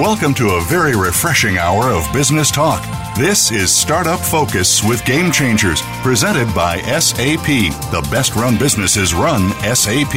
Welcome to a very refreshing hour of business talk. This is Startup Focus with Game Changers, presented by SAP. The best run businesses run SAP.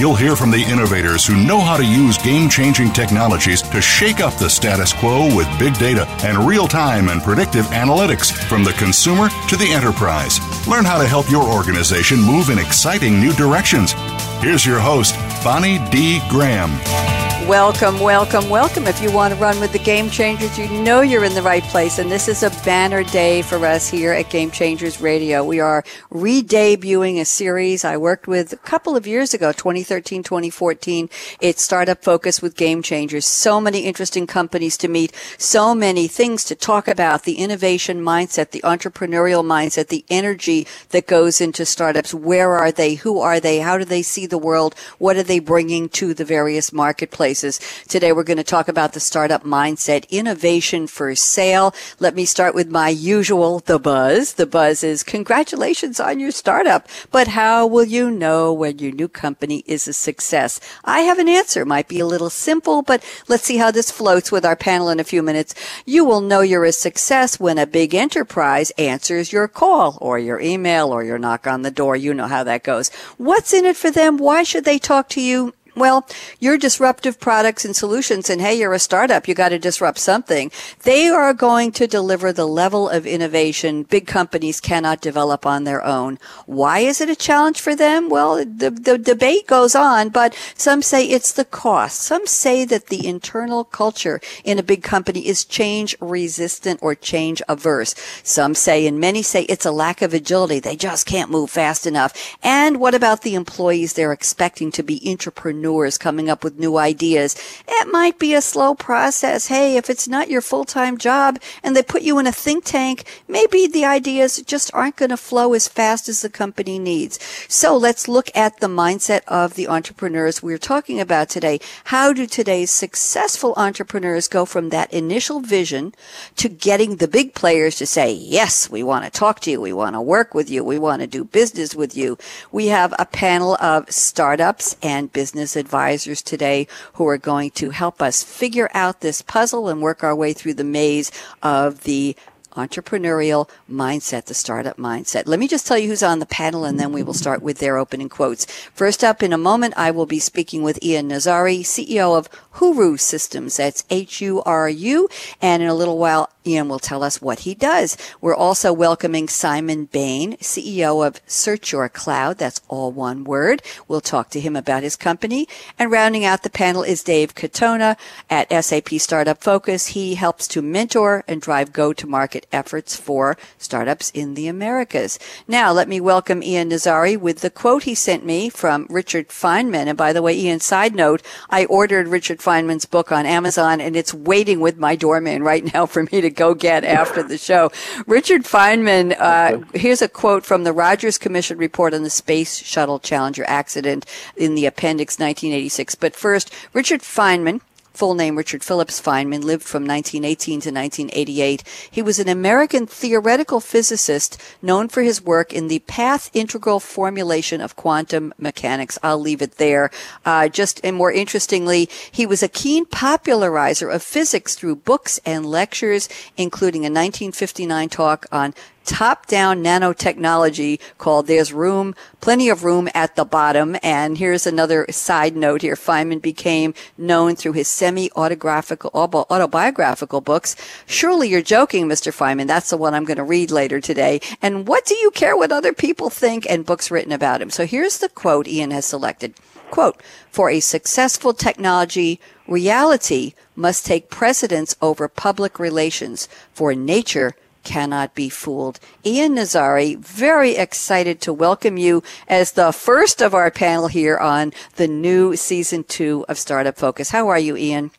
You'll hear from the innovators who know how to use game changing technologies to shake up the status quo with big data and real time and predictive analytics from the consumer to the enterprise. Learn how to help your organization move in exciting new directions. Here's your host, Bonnie D. Graham. Welcome, welcome, welcome. If you want to run with the Game Changers, you know you're in the right place. And this is a banner day for us here at Game Changers Radio. We are re-debuting a series I worked with a couple of years ago, 2013, 2014. It's Startup Focus with Game Changers. So many interesting companies to meet, so many things to talk about, the innovation mindset, the entrepreneurial mindset, the energy that goes into startups. Where are they? Who are they? How do they see the world? What are they bringing to the various marketplaces? Today we're going to talk about the startup mindset, innovation for sale. Let me start with my usual, the buzz. The buzz is congratulations on your startup, but how will you know when your new company is a success? I have an answer. Might be a little simple, but let's see how this floats with our panel in a few minutes. You will know you're a success when a big enterprise answers your call or your email or your knock on the door. You know how that goes. What's in it for them? Why should they talk to you? Well, your disruptive products and solutions, and hey, you're a startup, you got to disrupt something. They are going to deliver the level of innovation big companies cannot develop on their own. Why is it a challenge for them? Well, the, the debate goes on, but some say it's the cost. Some say that the internal culture in a big company is change resistant or change averse. Some say, and many say it's a lack of agility. They just can't move fast enough. And what about the employees they're expecting to be entrepreneurs? Entrepreneurs coming up with new ideas. It might be a slow process. Hey, if it's not your full-time job and they put you in a think tank, maybe the ideas just aren't going to flow as fast as the company needs. So let's look at the mindset of the entrepreneurs we're talking about today. How do today's successful entrepreneurs go from that initial vision to getting the big players to say, yes, we want to talk to you. We want to work with you. We want to do business with you. We have a panel of startups and business business advisors today who are going to help us figure out this puzzle and work our way through the maze of the entrepreneurial mindset, the startup mindset. Let me just tell you who's on the panel and then we will start with their opening quotes. First up in a moment, I will be speaking with Ian Nazzari, CEO of Huru Systems. That's H-U-R-U. And in a little while, Ian will tell us what he does. We're also welcoming Simon Bain, CEO of SearchYourCloud. That's all one word. We'll talk to him about his company. And rounding out the panel is Dave Katona at SAP Startup Focus. He helps to mentor and drive go-to-market efforts for startups in the Americas. Now, let me welcome Ian Nazzari with the quote he sent me from Richard Feynman. And by the way, Ian, side note, I ordered Richard Feynman's book on Amazon and it's waiting with my doorman right now for me to go get after the show. Richard Feynman, uh, here's a quote from the Rogers Commission report on the Space Shuttle Challenger accident in the appendix 1986. But first, Richard Feynman, full name Richard Phillips Feynman, lived from 1918 to 1988. He was an American theoretical physicist known for his work in the path integral formulation of quantum mechanics. I'll leave it there. Uh, just and more interestingly, he was a keen popularizer of physics through books and lectures, including a 1959 talk on top-down nanotechnology called There's Room, Plenty of Room at the Bottom. And here's another side note here. Feynman became known through his semi-autographical, autobiographical books. Surely you're joking, Mr. Feynman. That's the one I'm going to read later today. And what do you care what other people think and books written about him? So here's the quote Ian has selected. Quote, for a successful technology, reality must take precedence over public relations, for nature cannot be fooled. Ian Nazzari, very excited to welcome you as the first of our panel here on the new season two of Startup Focus. How are you, Ian?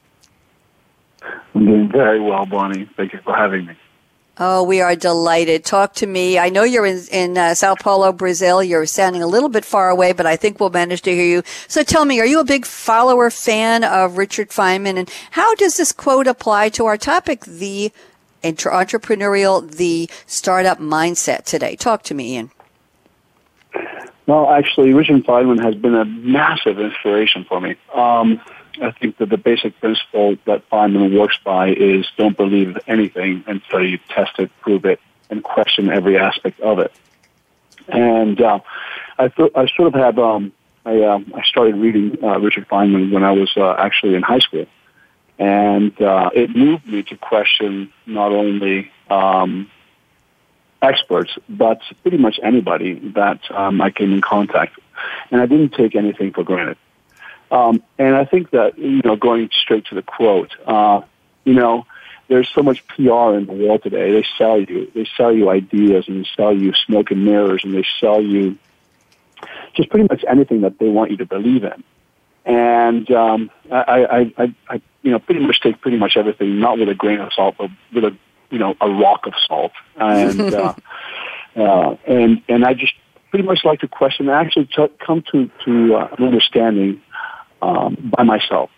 I'm doing very well, Bonnie. Thank you for having me. Oh, we are delighted. Talk to me. I know you're in, in uh, Sao Paulo, Brazil. You're sounding a little bit far away, but I think we'll manage to hear you. So tell me, are you a big follower, fan of Richard Feynman? And how does this quote apply to our topic, the entrepreneurial, the startup mindset today? Talk to me, Ian. Well, actually, Richard Feynman has been a massive inspiration for me. Um, I think that the basic principle that Feynman works by is don't believe anything until you test it, prove it, and question every aspect of it. And uh, I, th- I sort of had um, I, um, I started reading uh, Richard Feynman when I was uh, actually in high school, and uh, it moved me to question not only um, experts but pretty much anybody that um, I came in contact with, and I didn't take anything for granted. Um, and I think that, you know, going straight to the quote, uh, you know, there's so much PR in the world today. They sell you, they sell you ideas and they sell you smoke and mirrors and they sell you just pretty much anything that they want you to believe in. And um, I, I, I, I, you know, pretty much take pretty much everything, not with a grain of salt, but with a, you know, a rock of salt. And, uh, uh, and, and I just pretty much like to question, actually t- come to, to uh, an understanding um, by myself.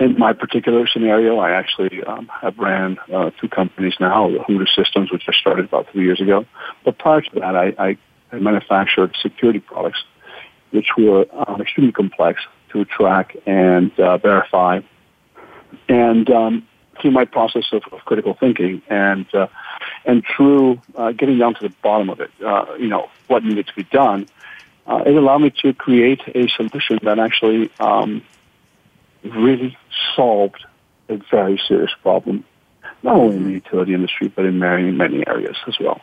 In my particular scenario, I actually um, have ran uh, two companies now, the Huru Systems, which I started about three years ago. But prior to that, I, I, I manufactured security products, which were um, extremely complex to track and uh, verify. And um, through my process of, of critical thinking and uh, and through uh, getting down to the bottom of it, uh, you know, what needed to be done, uh, it allowed me to create a solution that actually um, really solved a very serious problem, not only in the utility industry, but in many, many areas as well.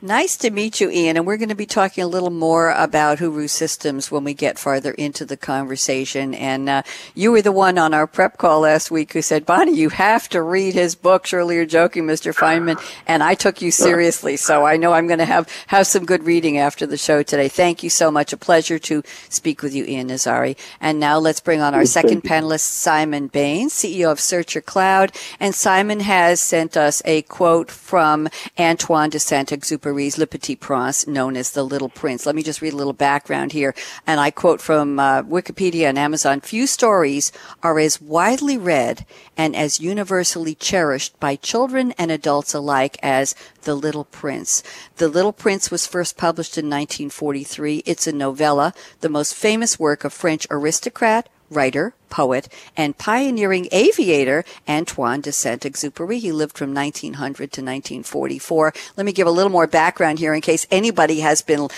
Nice to meet you, Ian. And we're going to be talking a little more about Huru Systems when we get farther into the conversation. And uh, you were the one on our prep call last week who said, Bonnie, you have to read his books. Surely you're joking, Mr. Feynman. And I took you seriously. So I know I'm going to have, have some good reading after the show today. Thank you so much. A pleasure to speak with you, Ian Nazzari. And now let's bring on our second panelist, Simon Bain, CEO of SearchYourCloud. And Simon has sent us a quote from Antoine de Saint-Exupéry Le Petit Prince, known as the Little Prince. Let me just read a little background here. And I quote from uh, Wikipedia and Amazon Few stories are as widely read and as universally cherished by children and adults alike as The Little Prince. The Little Prince was first published in 1943. It's a novella, the most famous work of French aristocrat, writer, poet, and pioneering aviator Antoine de Saint-Exupéry. He lived from 1900 to 1944. Let me give a little more background here in case anybody has been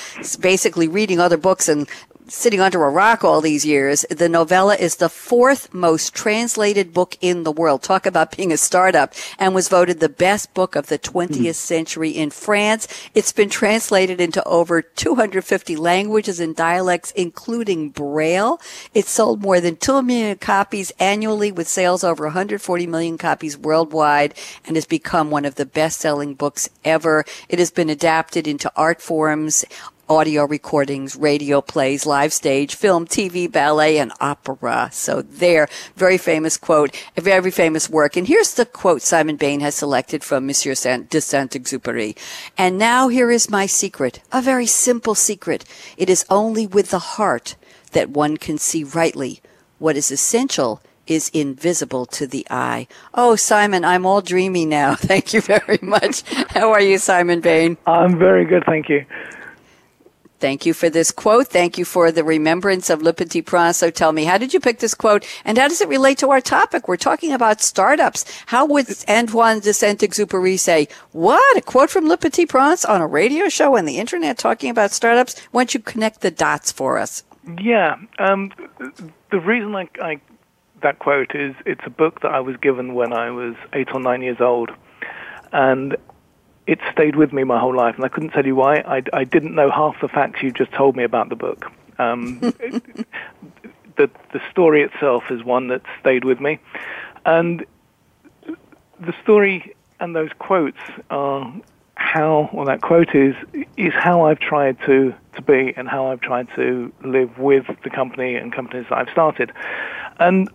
basically reading other books and sitting under a rock all these years. The novella is the fourth most translated book in the world. Talk about being a startup and was voted the best book of the 20th mm-hmm. century in France. It's been translated into over 250 languages and dialects, including Braille. It sold more than 2 million copies annually with sales over 140 million copies worldwide and has become one of the best selling books ever. It has been adapted into art forms audio recordings, radio plays, live stage, film, TV, ballet, and opera. So there, very famous quote, a very famous work. And here's the quote Simon Bain has selected from Monsieur de Saint-Exupéry. And now here is my secret, a very simple secret. It is only with the heart that one can see rightly what is essential is invisible to the eye. Oh, Simon, I'm all dreamy now. Thank you very much. How are you, Simon Bain? I'm very good, thank you. Thank you for this quote. Thank you for the remembrance of Le Prince. So tell me, how did you pick this quote and how does it relate to our topic? We're talking about startups. How would Antoine de Saint-Exupéry say, what? A quote from Le Prince on a radio show on the internet talking about startups? Why don't you connect the dots for us? Yeah. Um, the reason I, I, that quote is it's a book that I was given when I was eight or nine years old. And it stayed with me my whole life, and I couldn't tell you why. I, I didn't know half the facts you just told me about the book. Um, the the story itself is one that stayed with me, and the story and those quotes are how, well, that quote is is how I've tried to to be and how I've tried to live with the company and companies that I've started, and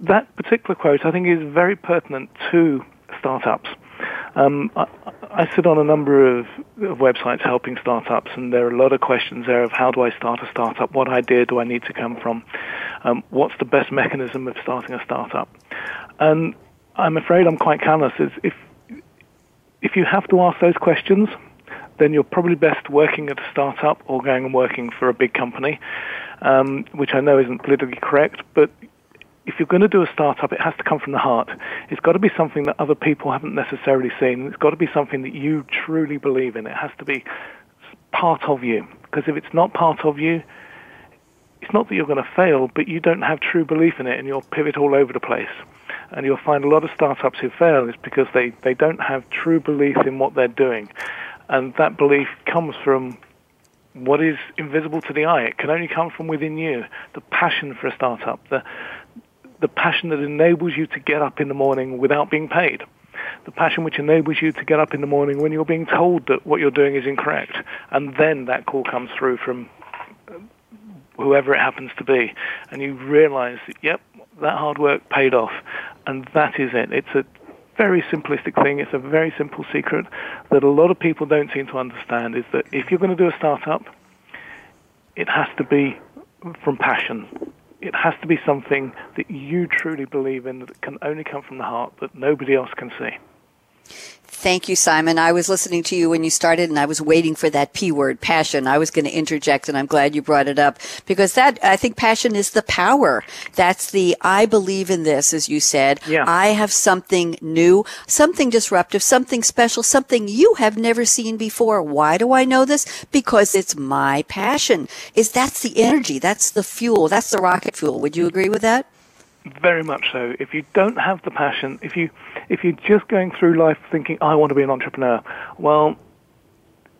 that particular quote I think is very pertinent to startups. Um, I, I, sit on a number of, of, websites helping startups, and there are a lot of questions there of how do I start a startup? What idea do I need to come from? Um, what's the best mechanism of starting a startup? And I'm afraid I'm quite callous. If if you have to ask those questions, then you're probably best working at a startup or going and working for a big company, um, which I know isn't politically correct, but if you're going to do a startup, it has to come from the heart. It's got to be something that other people haven't necessarily seen. It's got to be something that you truly believe in. It has to be part of you. Because if it's not part of you, it's not that you're going to fail, but you don't have true belief in it and you'll pivot all over the place. And you'll find a lot of startups who fail is because they, they don't have true belief in what they're doing. And that belief comes from what is invisible to the eye. It can only come from within you. The passion for a startup, the, the passion that enables you to get up in the morning without being paid. The passion which enables you to get up in the morning when you're being told that what you're doing is incorrect. And then that call comes through from uh, whoever it happens to be. And you realize that, yep, that hard work paid off. And that is it. It's a very simplistic thing. It's a very simple secret that a lot of people don't seem to understand is that if you're going to do a startup, it has to be from passion it has to be something that you truly believe in that can only come from the heart that nobody else can see. Thank you, Simon. I was listening to you when you started and I was waiting for that P word, passion. I was going to interject and I'm glad you brought it up because that, I think passion is the power. That's the, I believe in this, as you said. Yeah. I have something new, something disruptive, something special, something you have never seen before. Why do I know this? Because it's my passion. Is that's the energy. That's the fuel. That's the rocket fuel. Would you agree with that? Very much so. If you don't have the passion, if you if you're just going through life thinking I want to be an entrepreneur, well,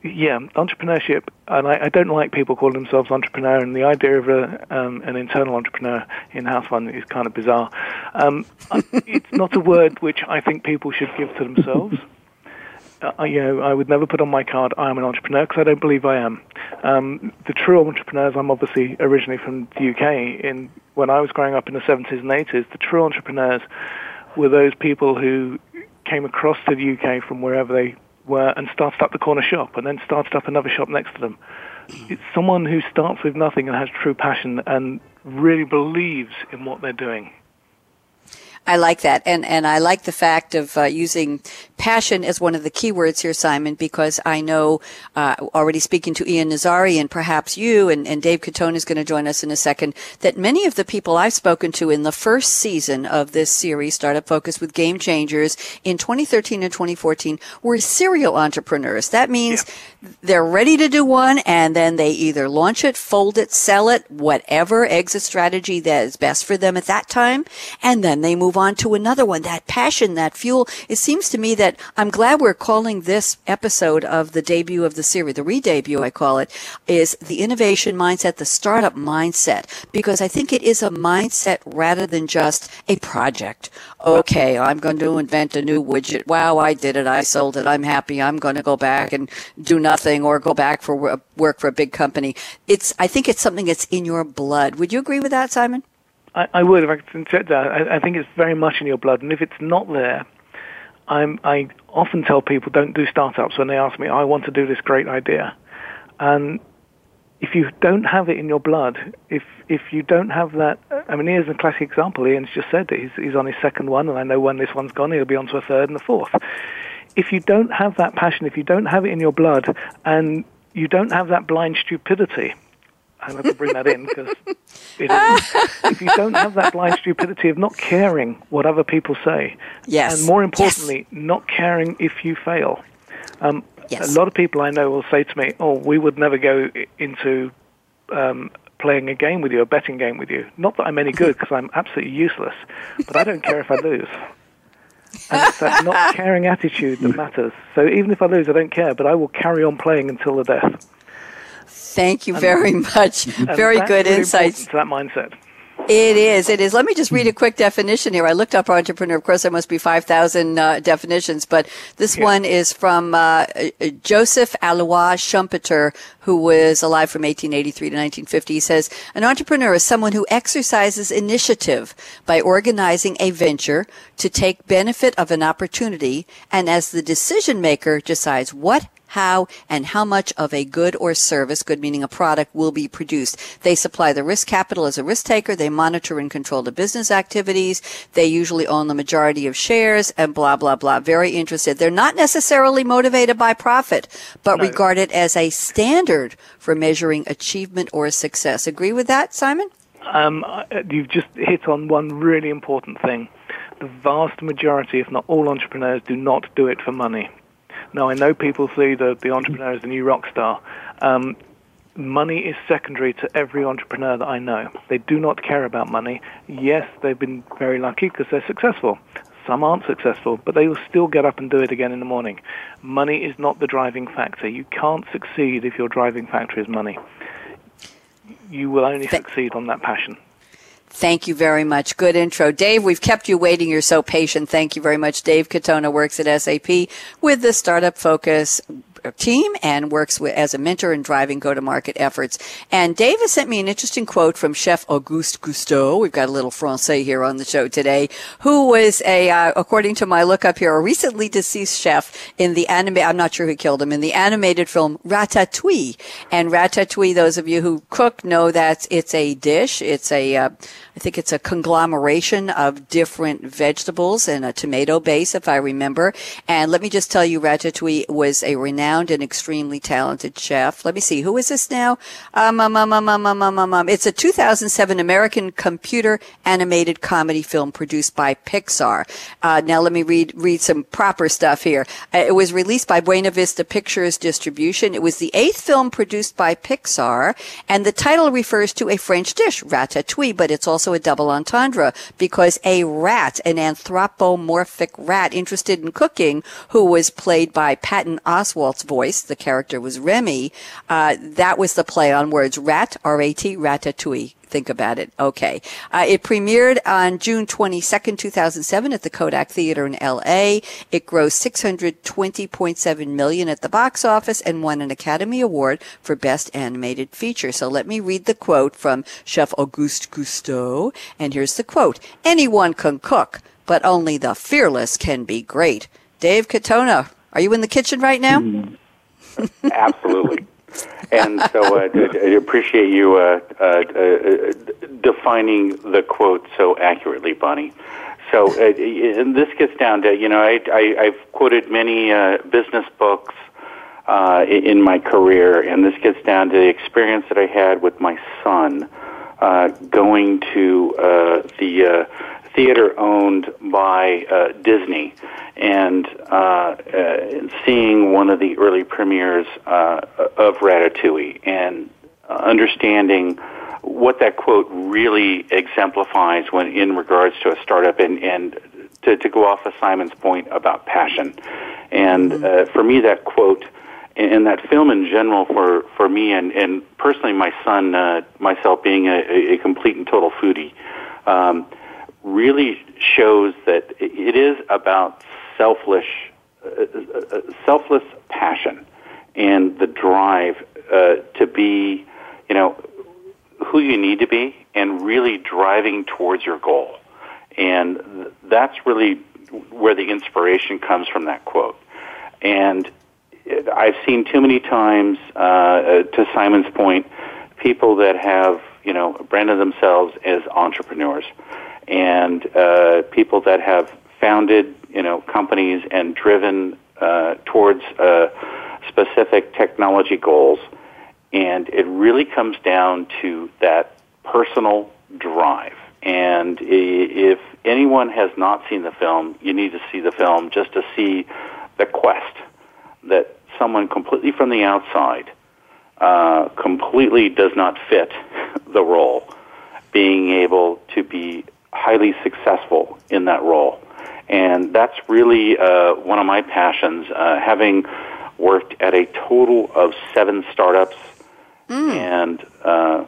yeah, entrepreneurship, and I, I don't like people calling themselves entrepreneur, and the idea of a, um, an internal entrepreneur in house fund is kind of bizarre. Um, it's not a word which I think people should give to themselves. Uh, you know, I would never put on my card, I am an entrepreneur, because I don't believe I am. Um, the true entrepreneurs, I'm obviously originally from the UK. In when I was growing up in the 70s and 80s, the true entrepreneurs were those people who came across to the UK from wherever they were and started up the corner shop and then started up another shop next to them. It's someone who starts with nothing and has true passion and really believes in what they're doing. I like that. And, and I like the fact of uh, using passion as one of the key words here, Simon, because I know, uh, already speaking to Ian Nazzari and perhaps you and, and Dave Katona is going to join us in a second, that many of the people I've spoken to in the first season of this series, Startup Focus with Game Changers in 2013 and 2014 were serial entrepreneurs. That means yeah. they're ready to do one and then they either launch it, fold it, sell it, whatever exit strategy that is best for them at that time. And then they move move on to another one. That passion, that fuel. It seems to me that I'm glad we're calling this episode of the debut of the series, the re-debut, I call it, is the innovation mindset, the startup mindset, because I think it is a mindset rather than just a project. Okay, I'm going to invent a new widget. Wow, I did it. I sold it. I'm happy. I'm going to go back and do nothing or go back for work for a big company. It's, I think it's something that's in your blood. Would you agree with that, Simon? I, I would, if I could interject that. I, I think it's very much in your blood, and if it's not there, I'm, I often tell people don't do startups when they ask me, I want to do this great idea. And if you don't have it in your blood, if if you don't have that, I mean, here's a classic example. Ian's just said that he's, he's on his second one, and I know when this one's gone, he'll be on to a third and a fourth. If you don't have that passion, if you don't have it in your blood, and you don't have that blind stupidity, I have to bring that in because if you don't have that blind stupidity of not caring what other people say, yes. and more importantly, yes. not caring if you fail. Um, yes. A lot of people I know will say to me, "Oh, we would never go into um, playing a game with you, a betting game with you. Not that I'm any good because I'm absolutely useless, but I don't care if I lose." And it's that not caring attitude that matters. So even if I lose, I don't care, but I will carry on playing until the death. Thank you very much. Very good really insights. To that mindset. It is. It is. Let me just read a quick definition here. I looked up entrepreneur. Of course, there must be 5,000 uh, definitions, but this yeah. one is from uh, uh Joseph Alois Schumpeter, who was alive from 1883 to 1950. He says, an entrepreneur is someone who exercises initiative by organizing a venture to take benefit of an opportunity and as the decision maker decides what how, and how much of a good or service, good meaning a product, will be produced. They supply the risk capital as a risk taker. They monitor and control the business activities. They usually own the majority of shares and blah, blah, blah. Very interested. They're not necessarily motivated by profit, but no. regard it as a standard for measuring achievement or success. Agree with that, Simon? Um, you've just hit on one really important thing. The vast majority, if not all entrepreneurs, do not do it for money. Now, I know people see the, the entrepreneur as the new rock star. Um, money is secondary to every entrepreneur that I know. They do not care about money. Yes, they've been very lucky because they're successful. Some aren't successful, but they will still get up and do it again in the morning. Money is not the driving factor. You can't succeed if your driving factor is money. You will only succeed on that passion. Thank you very much. Good intro. Dave, we've kept you waiting. You're so patient. Thank you very much. Dave Katona works at SAP with the Startup Focus team and works with, as a mentor in driving go-to-market efforts. And Dave has sent me an interesting quote from Chef Auguste Gusteau. We've got a little Francais here on the show today, who was a, uh, according to my lookup here, a recently deceased chef in the anime. I'm not sure who killed him in the animated film Ratatouille. And Ratatouille, those of you who cook know that it's a dish. It's a, uh, I think it's a conglomeration of different vegetables and a tomato base, if I remember. And let me just tell you, Ratatouille was a renowned renowned and extremely talented chef. Let me see. Who is this now? Um, um, um, um, um, um, um, um. It's a 2007 American computer animated comedy film produced by Pixar. Uh, now let me read, read some proper stuff here. Uh, it was released by Buena Vista Pictures Distribution. It was the eighth film produced by Pixar and the title refers to a French dish, ratatouille, but it's also a double entendre because a rat, an anthropomorphic rat interested in cooking who was played by Patton Oswalt Oswalt's voice, the character was Remy, uh, that was the play on words. Rat, R-A-T, ratatouille think about it. Okay. Uh, it premiered on June 22nd, 2007 at the Kodak Theater in LA. It grossed 620.7 million at the box office and won an Academy Award for Best Animated Feature. So let me read the quote from Chef Auguste Gusteau. And here's the quote. Anyone can cook, but only the fearless can be great. Dave Katona, are you in the kitchen right now? Mm, absolutely and so uh, I appreciate you uh, uh, uh, defining the quote so accurately, Bonnie. So, uh, and this gets down to you know I, I've quoted many uh, business books in my career, and this gets down to the experience that I had with my son going to the theater owned by uh, Disney and uh, uh, seeing one of the early premieres uh, of Ratatouille and understanding what that quote really exemplifies when in regards to a startup and, and to, to go off of Simon's point about passion. And mm-hmm. uh, for me, that quote and that film in general for, for me and, and personally my son, uh, myself being a, a complete and total foodie, um, really shows that it is about selfless, uh, uh, selfless passion and the drive uh, to be, you know, who you need to be and really driving towards your goal. And that's really where the inspiration comes from that quote. And I've seen too many times, uh, to Simon's point, people that have, you know, branded themselves as entrepreneurs and uh, people that have founded, you know, companies and driven uh, towards uh, specific technology goals. And it really comes down to that personal drive. And if anyone has not seen the film, you need to see the film just to see the quest that someone completely from the outside uh, completely does not fit the role, being able to be highly successful in that role. And that's really uh, one of my passions, uh, having worked at a total of seven startups mm. and uh,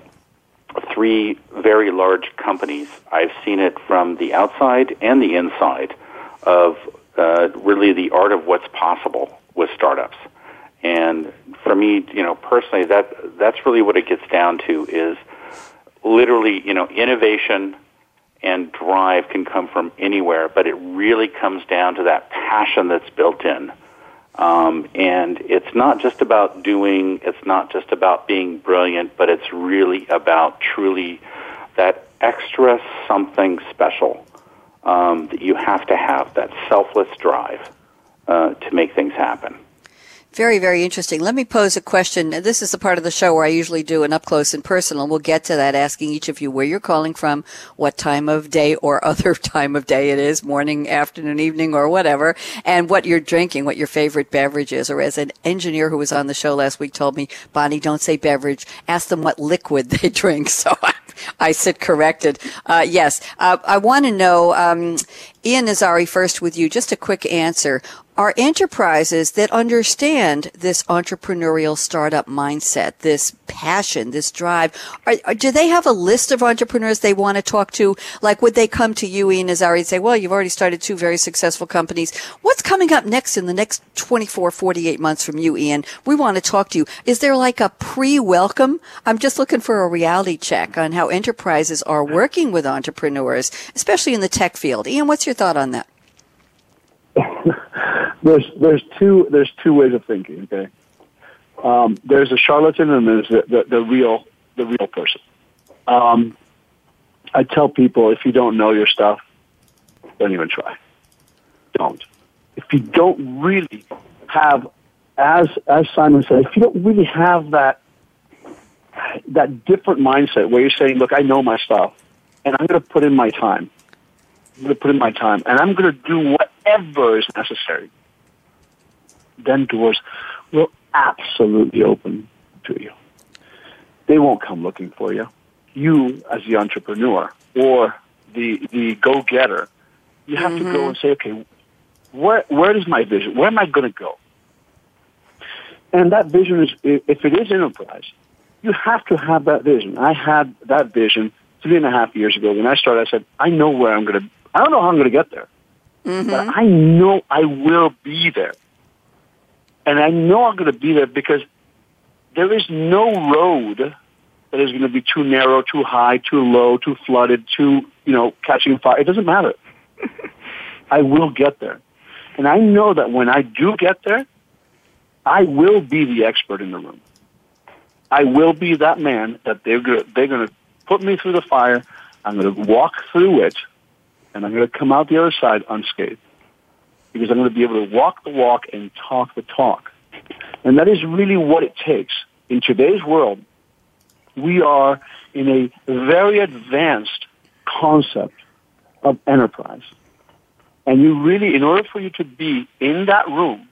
three very large companies. I've seen it from the outside and the inside of uh, really the art of what's possible with startups. And for me, you know, personally, that that's really what it gets down to is literally, you know, innovation and drive can come from anywhere, but it really comes down to that passion that's built in. Um, and it's not just about doing, it's not just about being brilliant, but it's really about truly that extra something special um, that you have to have, that selfless drive uh, to make things happen. Very, very interesting. Let me pose a question. This is the part of the show where I usually do an up close and personal. We'll get to that, asking each of you where you're calling from, what time of day or other time of day it is, morning, afternoon, evening, or whatever, and what you're drinking, what your favorite beverage is. Or as an engineer who was on the show last week told me, Bonnie, don't say beverage. Ask them what liquid they drink. So I, I sit corrected. Uh, yes. Uh, I want to know, um, Ian Nazzari, first with you, just a quick answer are enterprises that understand this entrepreneurial startup mindset, this passion, this drive. Are, are, do they have a list of entrepreneurs they want to talk to? Like, would they come to you, Ian Nazzari, and say, well, you've already started two very successful companies. What's coming up next in the next 24, 48 months from you, Ian? We want to talk to you. Is there like a pre-welcome? I'm just looking for a reality check on how enterprises are working with entrepreneurs, especially in the tech field. Ian, what's your thought on that? there's there's two there's two ways of thinking. Okay, um, there's a charlatan and there's the, the, the real the real person. Um, I tell people if you don't know your stuff, don't even try. Don't. If you don't really have, as as Simon said, if you don't really have that that different mindset where you're saying, look, I know my stuff, and I'm going to put in my time. I'm going to put in my time, and I'm going to do whatever is necessary then doors will absolutely open to you. They won't come looking for you. You, as the entrepreneur or the the go getter, you have mm-hmm. to go mm-hmm. and say, okay, where where is my vision? Where am I going to go? And that vision is, if it is enterprise, you have to have that vision. I had that vision three and a half years ago when I started. I said, I know where I'm going to. I don't know how I'm going to get there, mm-hmm. but I know I will be there. And I know I'm going to be there because there is no road that is going to be too narrow, too high, too low, too flooded, too, you know, catching fire. It doesn't matter. I will get there. And I know that when I do get there, I will be the expert in the room. I will be that man that they're going to, they're going to put me through the fire. I'm going to walk through it, and I'm going to come out the other side unscathed because I'm going to be able to walk the walk and talk the talk. And that is really what it takes. In today's world, we are in a very advanced concept of enterprise. And you really, in order for you to be in that room,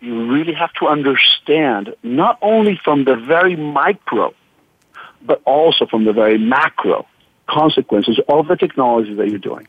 you really have to understand not only from the very micro, but also from the very macro consequences of the technology that you're doing.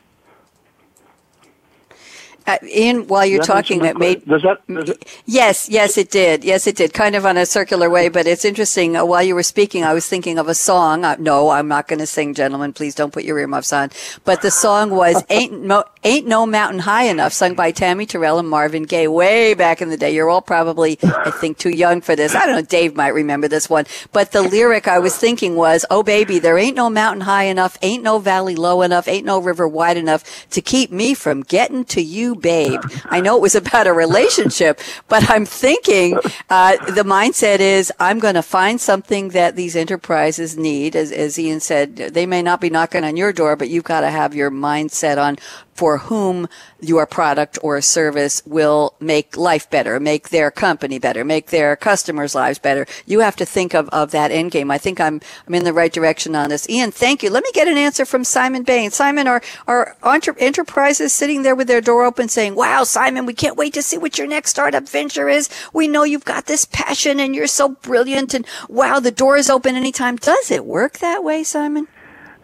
Uh, Ian, while you're talking, that made does that, does it? yes, yes, it did. Yes, it did. Kind of on a circular way, but it's interesting. Uh, while you were speaking, I was thinking of a song. Uh, no, I'm not going to sing, gentlemen. Please don't put your earmuffs on. But the song was "Ain't No Ain't No Mountain High Enough," sung by Tammy Terrell and Marvin Gaye way back in the day. You're all probably, I think, too young for this. I don't know. Dave might remember this one, but the lyric I was thinking was, "Oh baby, there ain't no mountain high enough, ain't no valley low enough, ain't no river wide enough to keep me from getting to you." Babe. I know it was about a relationship, but I'm thinking uh, the mindset is I'm going to find something that these enterprises need. As, as Ian said, they may not be knocking on your door, but you've got to have your mindset on for whom your product or service will make life better, make their company better, make their customers' lives better. You have to think of, of that end game. I think I'm, I'm in the right direction on this. Ian, thank you. Let me get an answer from Simon Bain. Simon, are, are entre- enterprises sitting there with their door open saying, wow, Simon, we can't wait to see what your next startup venture is. We know you've got this passion and you're so brilliant and wow, the door is open anytime. Does it work that way, Simon?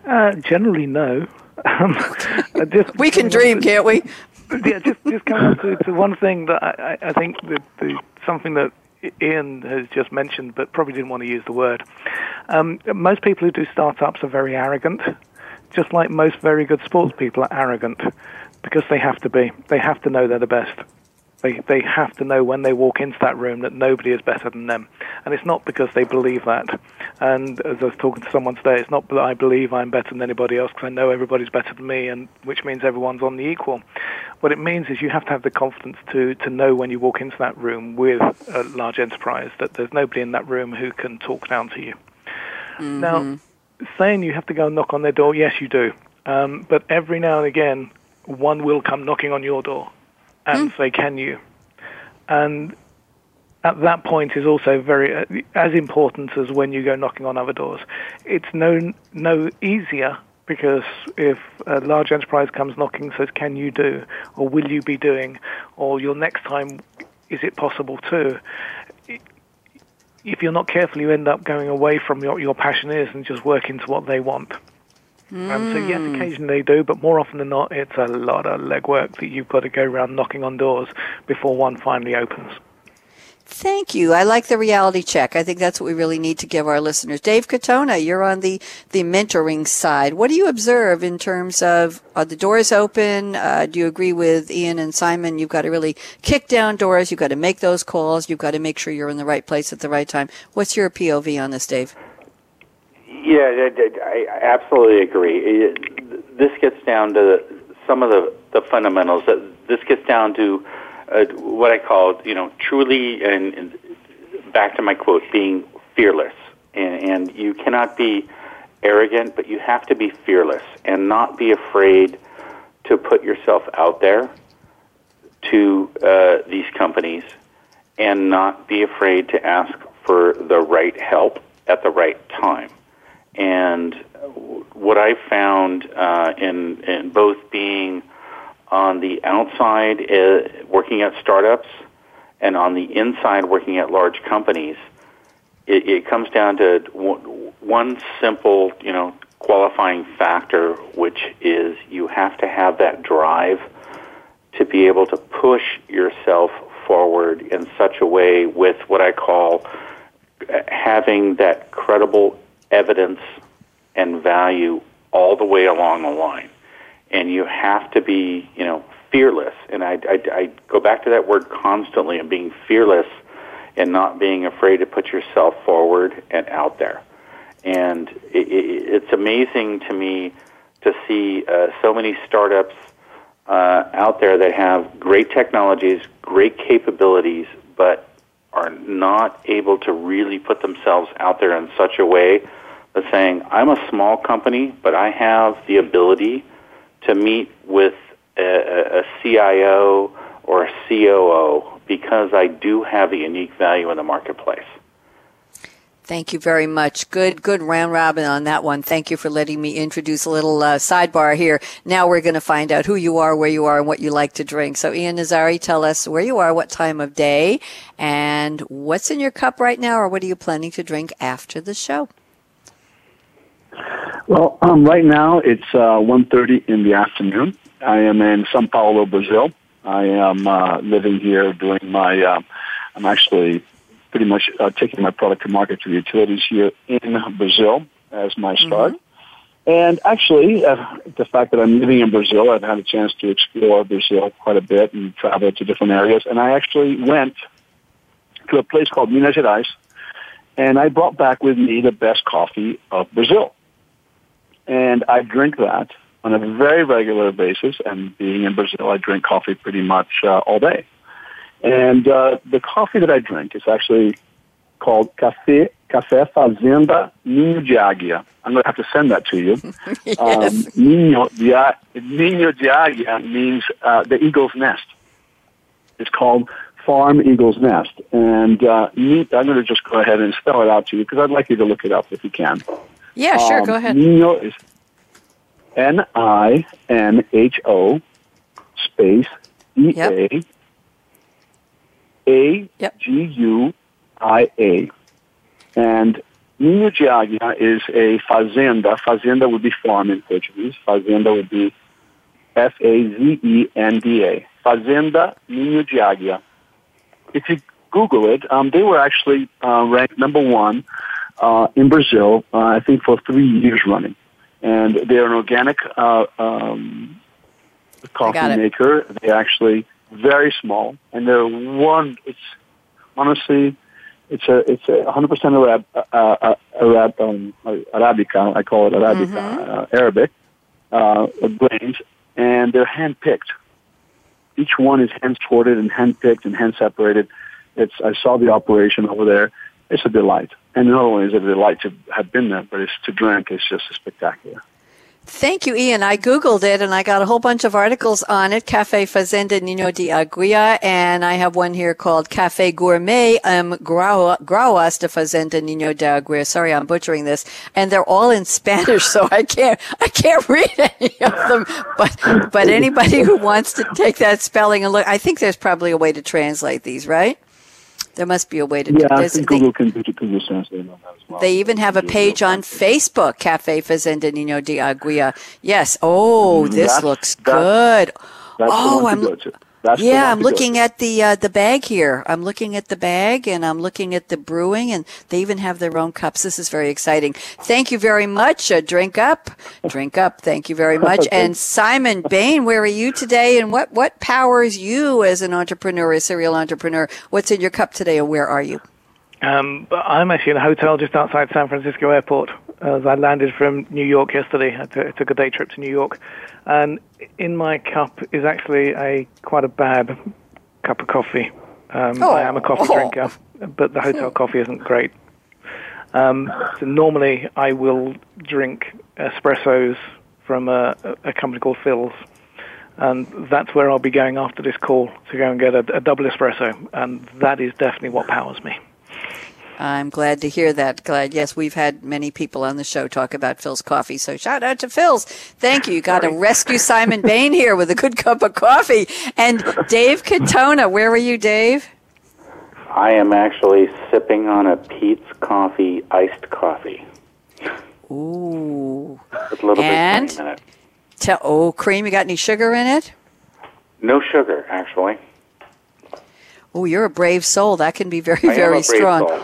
Uh, generally, no. Um, just, we can dream, can't we? yeah, just just coming to, to one thing that I, I think that the, something that Ian has just mentioned, but probably didn't want to use the word. Um, most people who do startups are very arrogant, just like most very good sports people are arrogant because they have to be. They have to know they're the best. They they have to know when they walk into that room that nobody is better than them, and it's not because they believe that. And as I was talking to someone today, it's not that I believe I'm better than anybody else because I know everybody's better than me, and which means everyone's on the equal. What it means is you have to have the confidence to to know when you walk into that room with a large enterprise that there's nobody in that room who can talk down to you. Mm-hmm. Now, saying you have to go and knock on their door, yes, you do. Um, but every now and again, one will come knocking on your door and mm. say, "Can you?" And at that point is also very uh, as important as when you go knocking on other doors. It's no no easier because if a large enterprise comes knocking and says, "Can you do?" or "Will you be doing?" or "Your next time, is it possible to?" If you're not careful, you end up going away from what your passion is and just working to what they want. Mm. Um, so yes, hmm. occasionally they do, but more often than not, it's a lot of legwork that you've got to go around knocking on doors before one finally opens. Thank you. I like the reality check. I think that's what we really need to give our listeners. Dave Katona, you're on the, the mentoring side. What do you observe in terms of are the doors open? Uh, do you agree with Ian and Simon? You've got to really kick down doors. You've got to make those calls. You've got to make sure you're in the right place at the right time. What's your POV on this, Dave? Yeah, I, I absolutely agree. This gets down to some of the, the fundamentals. This gets down to uh, what I call, you know, truly, and, and back to my quote, being fearless. And, and you cannot be arrogant, but you have to be fearless and not be afraid to put yourself out there to uh, these companies and not be afraid to ask for the right help at the right time. And what I found uh, in in both being on the outside uh, working at startups and on the inside working at large companies, it, it comes down to one simple, you know, qualifying factor, which is you have to have that drive to be able to push yourself forward in such a way with what I call uh, having that credible evidence and value all the way along the line. And you have to be, you know, fearless. And I, I, I go back to that word constantly and being fearless and not being afraid to put yourself forward and out there. And it, it, it's amazing to me to see uh, so many startups uh, out there that have great technologies, great capabilities, but are not able to really put themselves out there in such a way but saying, I'm a small company, but I have the ability to meet with a, a CIO or a COO because I do have a unique value in the marketplace. Thank you very much. Good, good round robin on that one. Thank you for letting me introduce a little uh, sidebar here. Now we're going to find out who you are, where you are, and what you like to drink. So, Ian Nazzari, tell us where you are, what time of day, and what's in your cup right now, or what are you planning to drink after the show? Well, um, right now it's uh, 1.30 in the afternoon. I am in Sao Paulo, Brazil. I am uh, living here doing my, uh, I'm actually pretty much uh, taking my product to market to the utilities here in Brazil as my start. Mm-hmm. And actually, uh, the fact that I'm living in Brazil, I've had a chance to explore Brazil quite a bit and travel to different areas. And I actually went to a place called Minas Gerais, and I brought back with me the best coffee of Brazil. And I drink that on a very regular basis. And being in Brazil, I drink coffee pretty much uh, all day. And uh, the coffee that I drink is actually called Café, Café Fazenda Ninho de Águia. I'm going to have to send that to you. yes. um, Ninho, de, Ninho de Águia means uh, the eagle's nest. It's called Farm Eagle's Nest. And uh, I'm going to just go ahead and spell it out to you because I'd like you to look it up if you can. Yeah, sure. Um, go ahead. Ninho is N I N H O space E A A G U I A. And Ninho de Águia is a fazenda. Fazenda would be farm in Portuguese. Fazenda would be F A Z E N D A. Fazenda Ninho de Águia. If you Google it, um, they were actually uh, ranked number one uh, in Brazil, uh, I think for three years running. And they're an organic uh, um, coffee maker. They're actually very small, and they're one. It's honestly, it's a it's a 100% Arab, uh, uh, Arab um, Arabica. I call it Arabica mm-hmm. uh, Arabic uh, grains, and they're hand picked. Each one is hand sorted and hand picked and hand separated. It's I saw the operation over there. It's a delight, and not only is it a delight to have been there, but it's to drink. It's just spectacular. Thank you, Ian. I Googled it and I got a whole bunch of articles on it. Cafe Fazenda Nino de Aguia. And I have one here called Cafe Gourmet um, Grauas de Fazenda Nino de Aguia. Sorry, I'm butchering this. And they're all in Spanish, so I can't, I can't read any of them. But, but anybody who wants to take that spelling and look, I think there's probably a way to translate these, right? There must be a way to yeah, do this. I think Google can do Google Translate on that as well. They even have a page on Facebook, Cafe Fazenda Nino de Aguia. Yes. Oh, mm, this looks good. oh, I'm. That's yeah, I'm looking at the uh, the bag here. I'm looking at the bag and I'm looking at the brewing, and they even have their own cups. This is very exciting. Thank you very much. Uh, drink up, drink up. Thank you very much. and Simon Bain, where are you today? And what what powers you as an entrepreneur, a serial entrepreneur? What's in your cup today, and where are you? Um, I'm actually in a hotel just outside San Francisco Airport. As I landed from New York yesterday, I took a day trip to New York, and in my cup is actually a quite a bad cup of coffee. Um, oh. I am a coffee oh. drinker, but the hotel coffee isn't great. Um, so normally I will drink espressos from a, a company called Philz. and that's where I'll be going after this call to go and get a, a double espresso, and that is definitely what powers me. I'm glad to hear that. Glad. Yes, we've had many people on the show talk about Philz coffee. So shout out to Philz. Thank you. You got to rescue Simon Bain here with a good cup of coffee. And Dave Katona, where were you, Dave? I am actually sipping on a Peet's coffee, iced coffee. Ooh. With a little and bit of cream in it. Te- oh, cream. You got any sugar in it? No sugar, actually. Oh, you're a brave soul. That can be very, I very strong. Soul.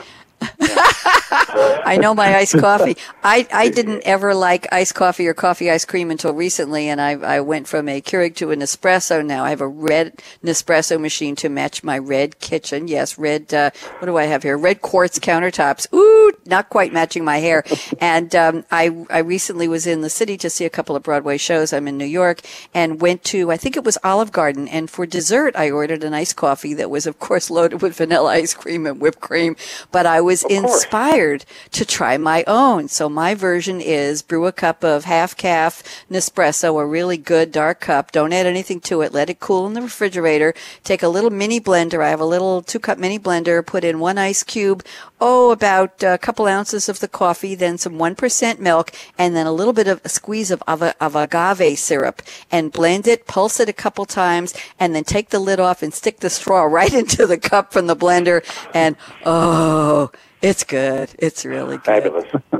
I know my iced coffee. I, I didn't ever like iced coffee or coffee ice cream until recently, and I, I went from a Keurig to an espresso now. I have a red Nespresso machine to match my red kitchen. Yes, red, uh, what do I have here? Red quartz countertops. Ooh, not quite matching my hair. And um, I, I recently was in the city to see a couple of Broadway shows. I'm in New York and went to, I think it was Olive Garden, and for dessert, I ordered an iced coffee that was, of course, loaded with vanilla ice cream and whipped cream. But I was inspired to try my own. So my version is brew a cup of half calf Nespresso, a really good dark cup. Don't add anything to it. Let it cool in the refrigerator. Take a little mini blender. I have a little two cup mini blender. Put in one ice cube. Oh, about a couple ounces of the coffee, then some 1% milk, and then a little bit of a squeeze of, of, of agave syrup and blend it, pulse it a couple times, and then take the lid off and stick the straw right into the cup from the blender. And oh, it's good. It's really good. Fabulous.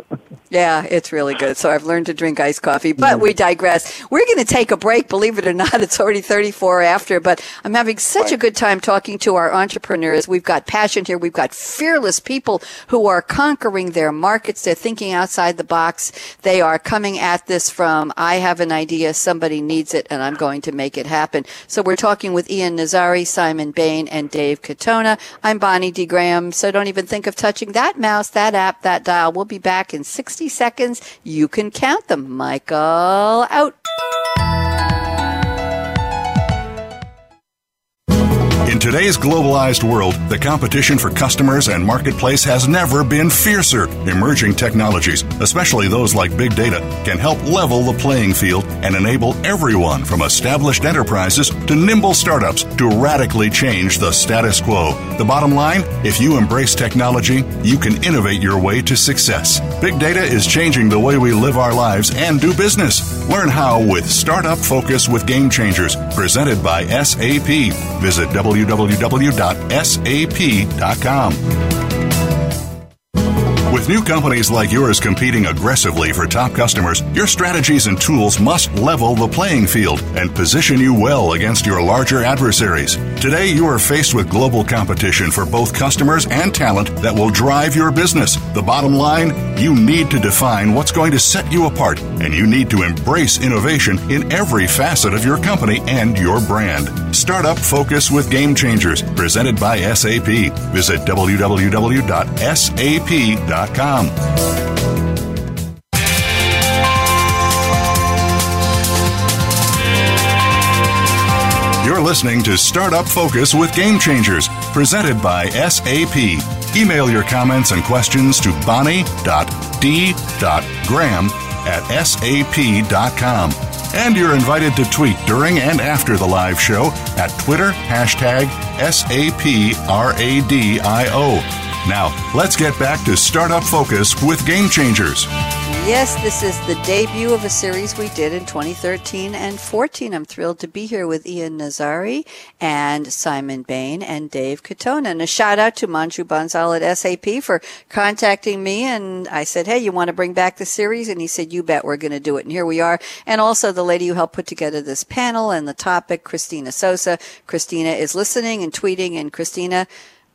Yeah, it's really good. So I've learned to drink iced coffee, but we digress. We're going to take a break. Believe it or not, it's already 34 after, but I'm having such a good time talking to our entrepreneurs. We've got passion here. We've got fearless people who are conquering their markets. They're thinking outside the box. They are coming at this from, I have an idea, somebody needs it, and I'm going to make it happen. So we're talking with Ian Nazzari, Simon Bain, and Dave Katona. I'm Bonnie D. Graham, so don't even think of touching that mouse, that app, that dial. We'll be back in 60 60 seconds. You can count them. Michael out. In today's globalized world, the competition for customers and marketplace has never been fiercer. Emerging technologies, especially those like big data, can help level the playing field and enable everyone from established enterprises to nimble startups to radically change the status quo. The bottom line if you embrace technology, you can innovate your way to success. Big data is changing the way we live our lives and do business. Learn how with Startup Focus with Game Changers, presented by SAP. Visit www.sap.com. With new companies like yours competing aggressively for top customers, your strategies and tools must level the playing field and position you well against your larger adversaries. Today, you are faced with global competition for both customers and talent that will drive your business. The bottom line you need to define what's going to set you apart, and you need to embrace innovation in every facet of your company and your brand. Startup Focus with Game Changers, presented by SAP. Visit www.sap.com. You're listening to Startup Focus with Game Changers, presented by SAP. Email your comments and questions to bonnie.d.graham at sap.com. And you're invited to tweet during and after the live show at Twitter hashtag SAPRADIO. Now, let's get back to Startup Focus with Game Changers. Yes, this is the debut of a series we did in 2013 and 14. I'm thrilled to be here with Ian Nazzari and Simon Bain and Dave Katona. And a shout out to Manju Bansal at SAP for contacting me. And I said, Hey, you want to bring back the series? And he said, You bet we're going to do it. And here we are. And also the lady who helped put together this panel and the topic, Christina Sosa. Christina is listening and tweeting. And Christina,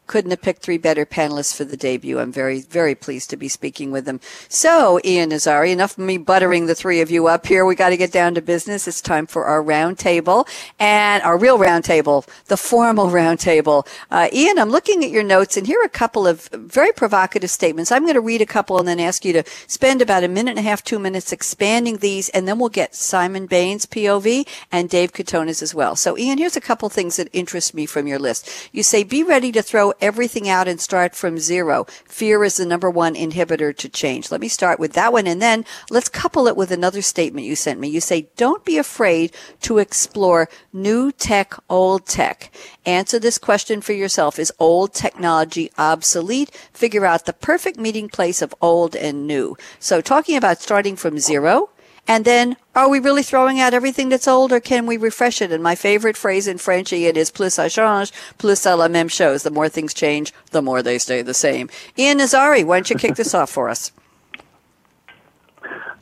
couldn't have picked three better panelists for the debut. I'm very, very pleased to be speaking with them. So, Ian Nazzari, enough of me buttering the three of you up here. We got to get down to business. It's time for our roundtable and our real roundtable, the formal roundtable. Uh, Ian, I'm looking at your notes and here are a couple of very provocative statements. I'm going to read a couple and then ask you to spend about a minute and a half, two minutes expanding these, and then we'll get Simon Bain's POV and Dave Katona's as well. So, Ian, here's a couple things that interest me from your list. You say, be ready to throw everything out and start from zero. Fear is the number one inhibitor to change. Let me start with that one and then let's couple it with another statement you sent me. You say, don't be afraid to explore new tech, old tech. Answer this question for yourself. Is old technology obsolete? Figure out the perfect meeting place of old and new. So talking about starting from zero, and then, are we really throwing out everything that's old or can we refresh it? And my favorite phrase in French, it is plus ça change, plus ça la même chose. The more things change, the more they stay the same. Ian Nazzari, why don't you kick this off for us?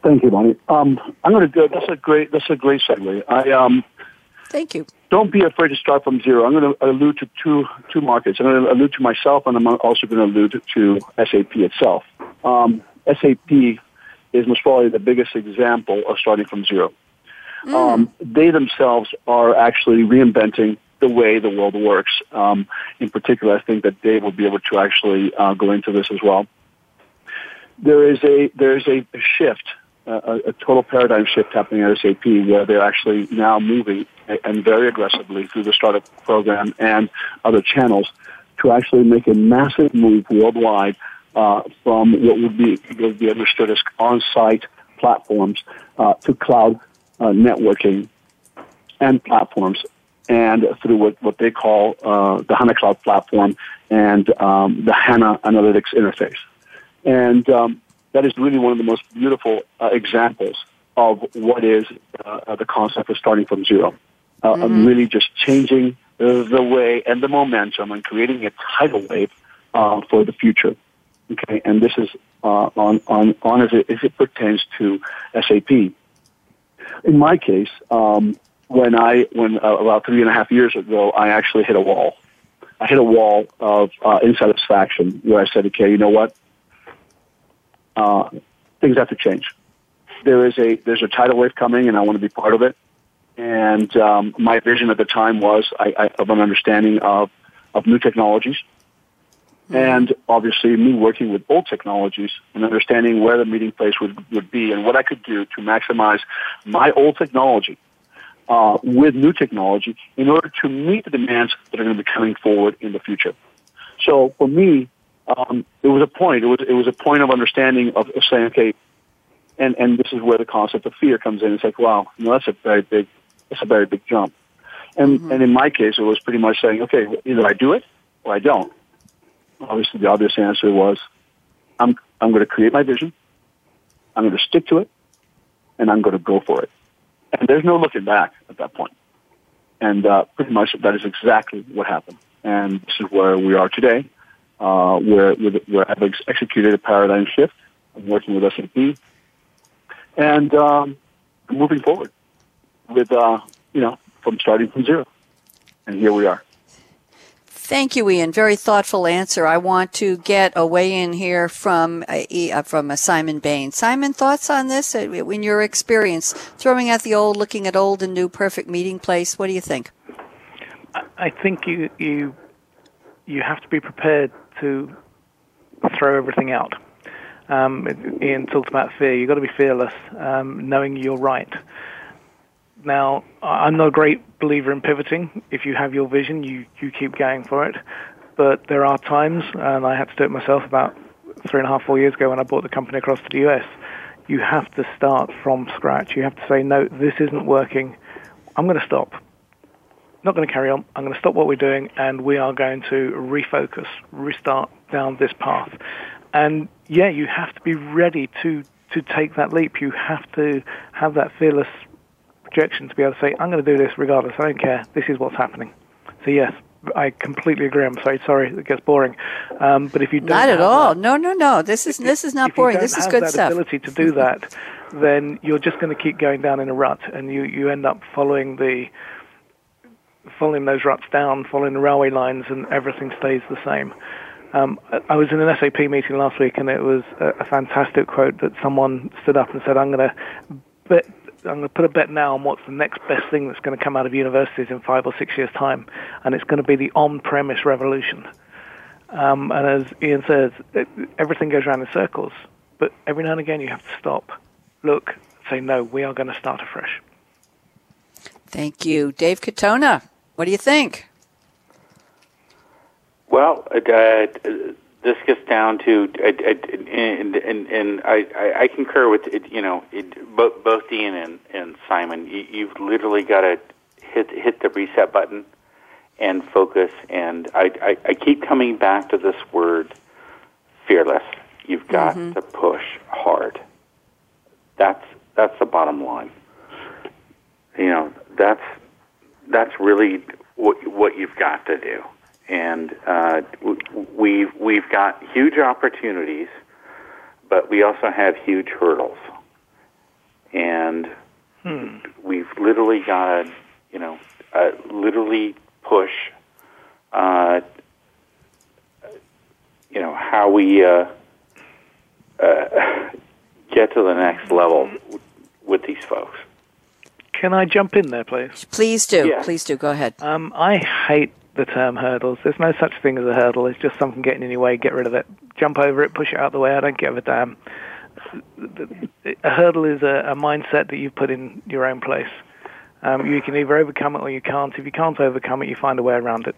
Thank you, Bonnie. Um, I'm going to go. That's a great. That's a great segue. I um. Thank you. Don't be afraid to start from zero. I'm going to allude to two two markets. I'm going to allude to myself, and I'm also going to allude to SAP itself. Um, SAP is most probably the biggest example of starting from zero. Mm. Um, they themselves are actually reinventing the way the world works. Um, in particular, I think that Dave will be able to actually uh, go into this as well. There is a there is a shift, uh, a, a, total paradigm shift happening at SAP, where they're actually now moving and very aggressively through the startup program and other channels to actually make a massive move worldwide uh, from what would be, would be understood as on-site platforms uh, to cloud uh, networking and platforms, and through what, what they call uh, the HANA Cloud Platform and um, the HANA Analytics Interface. And um, that is really one of the most beautiful uh, examples of what is uh, the concept of starting from zero. Mm-hmm. really just changing the way and the momentum and creating a tidal wave for the future. Okay, and this is uh, on on on as it, it pertains to SAP. In my case, um, when I when uh, about three and a half years ago, I actually hit a wall. I hit a wall of uh, insatisfaction where I said, "Okay, you know what? Uh, things have to change. There is a there's a tidal wave coming, and I want to be part of it." And um, my vision at the time was I, I, of an understanding of of new technologies and obviously me working with old technologies and understanding where the meeting place would, would be and what I could do to maximize my old technology uh, with new technology in order to meet the demands that are going to be coming forward in the future. So for me, um, it was a point. It was it was a point of understanding of, of saying, okay, and and this is where the concept of fear comes in. It's like, wow, you know, that's a very big, that's a very big jump. And mm-hmm. and in my case, it was pretty much saying, okay, either I do it or I don't obviously the obvious answer was, I'm, I'm going to create my vision, I'm going to stick to it, and I'm going to go for it. And there's no looking back at that point. And uh, pretty much that is exactly what happened. And this is where we are today. uh, where, where I've ex- executed a paradigm shift. I'm working with SAP, and um, moving forward with uh, you know from starting from zero, and here we are. Thank you, Ian. Very thoughtful answer. I want to get a weigh in here from uh, uh from uh, Simon Bain. Simon, thoughts on this? In your experience, throwing out the old, looking at old and new, perfect meeting place. What do you think? I think you you you have to be prepared to throw everything out. Um, Ian talked about fear. You've got to be fearless, um, knowing you're right. Now, I'm not a great believer in pivoting. If you have your vision, you, you keep going for it. But there are times, and I had to do it myself about three and a half, four years ago when I brought the company across to the US. You have to start from scratch. You have to say, no, this isn't working. I'm going to stop. Not going to carry on. I'm going to stop what we're doing, and we are going to refocus, restart down this path. And yeah, you have to be ready to to take that leap. You have to have that fearless projection to be able to say, I'm going to do this regardless. I don't care. This is what's happening. So yes, I completely agree. I'm sorry, sorry, it gets boring. Um, but if you don't not at all, that, no, no, no, this is this is not boring. This is good that stuff. Ability to do that, then you're just going to keep going down in a rut, and you you end up following the following those ruts down, following the railway lines, and everything stays the same. Um, I was in an SAP meeting last week, and it was a, a fantastic quote that someone stood up and said, "I'm going to I'm going to put a bet now on what's the next best thing that's going to come out of universities in five or six years' time, and it's going to be the on-premise revolution. Um, and as Ian says, it, everything goes around in circles, but every now and again you have to stop, look, say, no, we are going to start afresh. Thank you. Dave Katona, what do you think? Well, uh, this gets down to, uh, uh, uh, and, and, and I, I concur with it, you know it, both, both Ian and, and Simon. You, you've literally got to hit hit the reset button and focus. And I, I, I keep coming back to this word, fearless. You've got mm-hmm. to push hard. That's that's the bottom line. You know that's that's really what what you've got to do and uh, we've we've got huge opportunities, but we also have huge hurdles, and hmm. we've literally got to, you know, uh, literally push, uh, you know, how we uh, uh, get to the next level with these folks. Can I jump in there, please? Please do. Please do. Go ahead. Um, I hate the term hurdles. There's no such thing as a hurdle. It's just something getting in your way. Get rid of it. Jump over it. Push it out the way. I don't give a damn. A hurdle is a, a mindset that you've put in your own place. Um, you can either overcome it or you can't. If you can't overcome it, you find a way around it.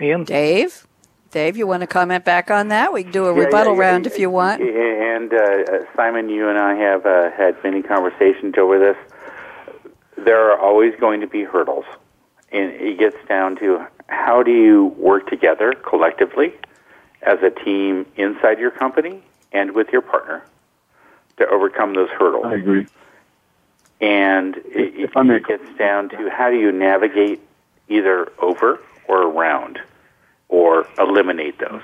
Ian? Dave? Dave, you want to comment back on that? We can do a yeah, rebuttal yeah, yeah, round if you want. And uh, Simon, you and I have uh, had many conversations over this. There are always going to be hurdles and it gets down to how do you work together collectively as a team inside your company and with your partner to overcome those hurdles. I agree. And it, it gets down to how do you navigate either over or around or eliminate those.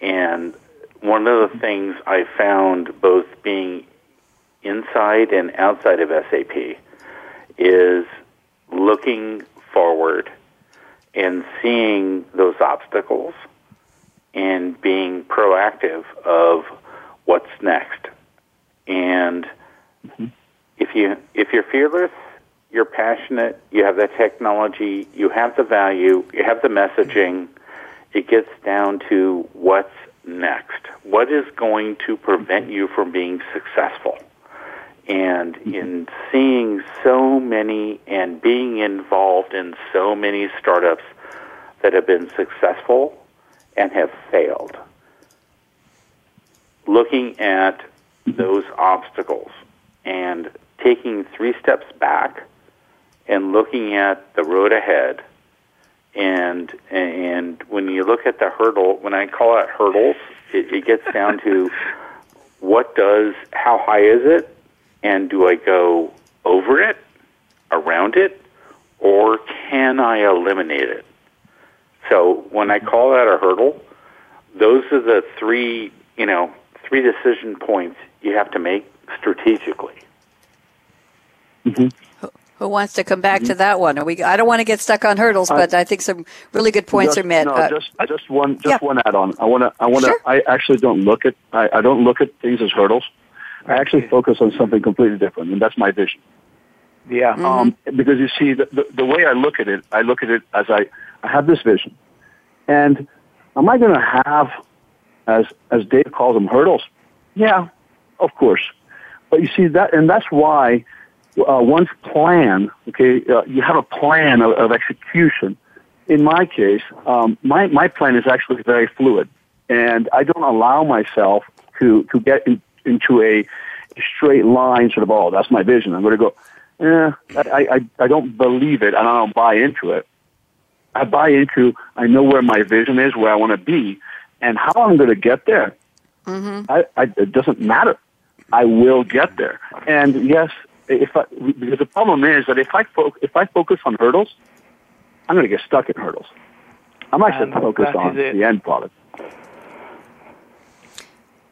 And one of the things I found both being inside and outside of SAP is looking forward and seeing those obstacles and being proactive of what's next. And mm-hmm. if you if you're fearless, you're passionate, you have the technology, you have the value, you have the messaging, it gets down to what's next. What is going to prevent you from being successful? And mm-hmm. in seeing so many and being involved in so many startups that have been successful and have failed, looking at those obstacles and taking three steps back and looking at the road ahead and and when you look at the hurdle when i call it hurdles it, it gets down to what does how high is it and do I go over it, around it, or can I eliminate it? So when I call that a hurdle, those are the three, you know, three decision points you have to make strategically. Mm-hmm. Who wants to come back mm-hmm. to that one? Are we? I don't want to get stuck on hurdles, but I think some really good points just, are met. No, uh, just just one just yeah. one add on. I want to I want to. Sure. I actually don't look at I, I don't look at things as hurdles. I actually focus on something completely different, and that's my vision. Yeah. Mm-hmm. Um, because you see, the, the, the way I look at it, I look at it as I I have this vision, and am I going to have, as as Dave calls them, hurdles? Yeah, of course. But you see that, and that's why uh, one's plan, okay, uh, you have a plan of, of execution. In my case, um, my, my plan is actually very fluid, and I don't allow myself to, to get in, into a straight line sort of, oh, that's my vision. I'm going to go, eh, I, I, I don't believe it, and I don't buy into it. I buy into, I know where my vision is, where I want to be, and how I'm going to get there. Mm-hmm. I, I, it doesn't matter. I will get there. And yes, if I, because the problem is that if I fo- if I focus on hurdles, I'm going to get stuck in hurdles. I'm actually focused on the end product.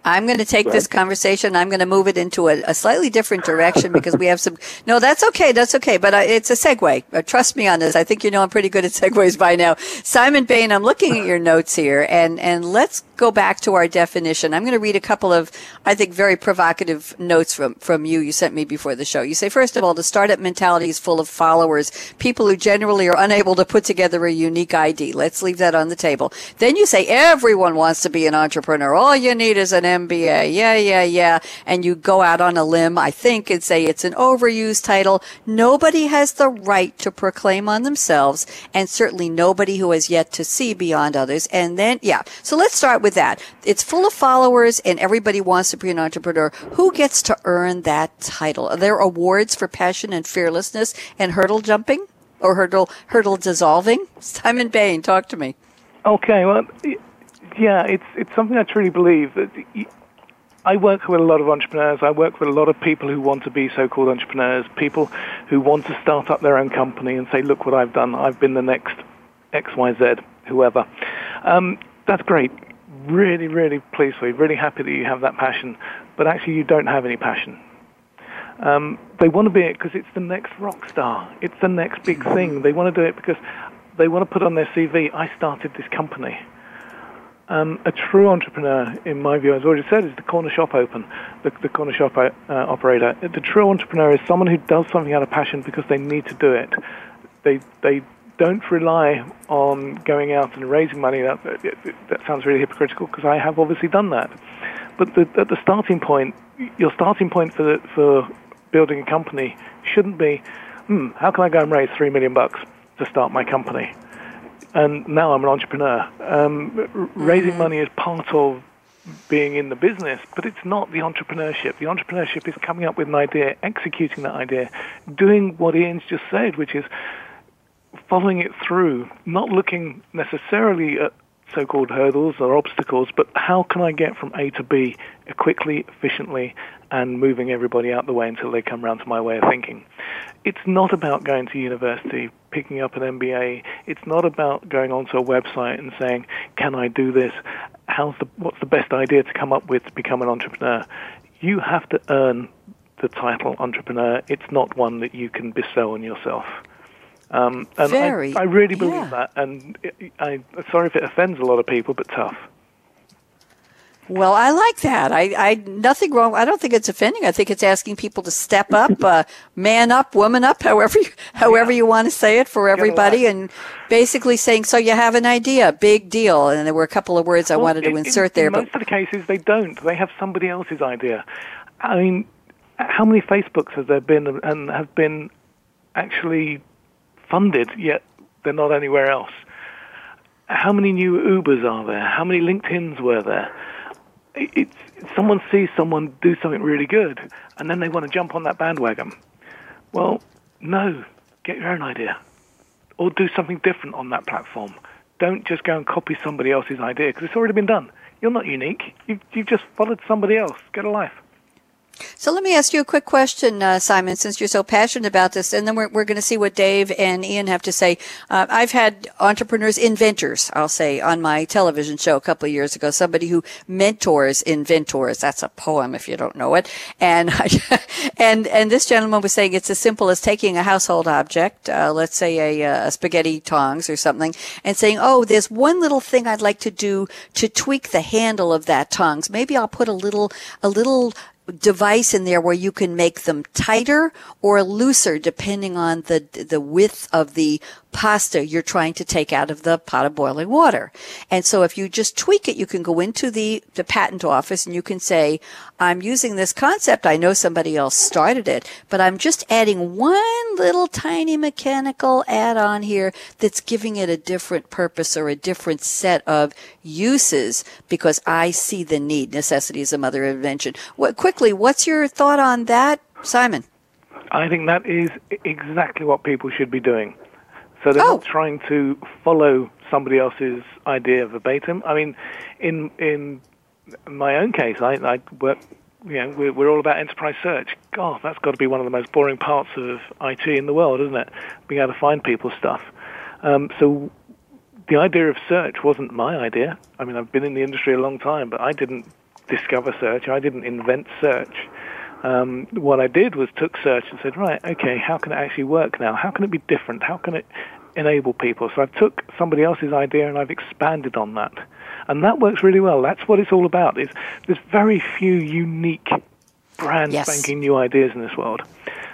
I'm going to take this conversation. I'm going to move it into a, a, slightly different direction because we have some. No, that's okay. That's okay. But uh, it's a segue. Uh, trust me on this. I think you know I'm pretty good at segues by now. Simon Bain, I'm looking at your notes here, and and let's go back to our definition. I'm going to read a couple of, I think, very provocative notes from from you. You sent me before the show. You say first of all, the startup mentality is full of followers, people who generally are unable to put together a unique ID. Let's leave that on the table. Then you say everyone wants to be an entrepreneur. All you need is an MBA. Yeah, yeah, yeah. And you go out on a limb, I think, and say it's an overused title. Nobody has the right to proclaim on themselves, and certainly nobody who has yet to see beyond others. And then, yeah. So let's start with that. It's full of followers, and everybody wants to be an entrepreneur. Who gets to earn that title? Are there awards for passion and fearlessness and hurdle jumping? Or hurdle hurdle dissolving? Simon Bain, talk to me. Okay, well, yeah, it's it's something I truly believe that I work with a lot of entrepreneurs. I work with a lot of people who want to be so-called entrepreneurs, people who want to start up their own company and say, "Look what I've done. I've been the next X, Y, Z, whoever." Um, that's great. Really, really pleased for you. Really happy that you have that passion, but actually you don't have any passion. Um, they want to be it because it's the next rock star. It's the next big thing. They want to do it because they want to put on their CV, "I started this company." Um, a true entrepreneur, in my view, as already said, is the corner shop open, the, the corner shop uh, operator. The true entrepreneur is someone who does something out of passion because they need to do it. They they don't rely on going out and raising money. That that sounds really hypocritical because I have obviously done that. But the, at the starting point, your starting point for the, for building a company shouldn't be, hmm, how can I go and raise three million bucks to start my company? and now I'm an entrepreneur. Um, raising mm-hmm. money is part of being in the business, but it's not the entrepreneurship. The entrepreneurship is coming up with an idea, executing that idea, doing what Ian's just said, which is following it through, not looking necessarily at so-called hurdles or obstacles, but how can I get from A to B quickly, efficiently, and moving everybody out the way until they come around to my way of thinking. It's not about going to university, picking up an MBA. It's not about going onto a website and saying, "Can I do this? How's the what's the best idea to come up with to become an entrepreneur?" You have to earn the title entrepreneur. It's not one that you can bestow on yourself. Um, and Very, I, I really believe yeah. that. And I, I, sorry if it offends a lot of people, but tough. Well, I like that. I, I nothing wrong. I don't think it's offending. I think it's asking people to step up, uh, man up, woman up, however you, however yeah. you want to say it for everybody, and basically saying, "So you have an idea, big deal." And there were a couple of words I well, wanted to in, insert there. In most of the cases, they don't. They have somebody else's idea. I mean, how many Facebooks have there been and have been actually funded, yet they're not anywhere else. How many new Ubers are there? How many LinkedIn's were there? It's, someone sees someone do something really good, and then they want to jump on that bandwagon. Well, no, get your own idea, or do something different on that platform. Don't just go and copy somebody else's idea because it's already been done. You're not unique. You've, you've just followed somebody else. Get a life. So let me ask you a quick question, uh, Simon, since you're so passionate about this, and then we're, we're going to see what Dave and Ian have to say. Uh, I've had entrepreneurs, inventors, I'll say, on my television show a couple of years ago, somebody who mentors inventors. That's a poem if you don't know it. And, and, and this gentleman was saying it's as simple as taking a household object, uh, let's say a, a spaghetti tongs or something, and saying, oh, there's one little thing I'd like to do to tweak the handle of that tongs. Maybe I'll put a little, a little device in there where you can make them tighter or looser depending on the the width of the pasta you're trying to take out of the pot of boiling water. And so if you just tweak it, you can go into the, the patent office and you can say, I'm using this concept. I know somebody else started it, but I'm just adding one little tiny mechanical add on here that's giving it a different purpose or a different set of uses because I see the need. Necessity is a mother of invention. What, quickly, what's your thought on that, Simon? I think that is exactly what people should be doing. So they're oh. not trying to follow somebody else's idea verbatim. I mean, in in my own case, I, I work. You know, we're, we're all about enterprise search. God, that's got to be one of the most boring parts of IT in the world, isn't it? Being able to find people's stuff. Um, so the idea of search wasn't my idea. I mean, I've been in the industry a long time, but I didn't discover search. I didn't invent search. Um, what I did was took search and said, right, okay, how can it actually work now? How can it be different? How can it enable people? So I've took somebody else's idea and I've expanded on that. And that works really well. That's what it's all about. Is there's very few unique brand yes. spanking new ideas in this world.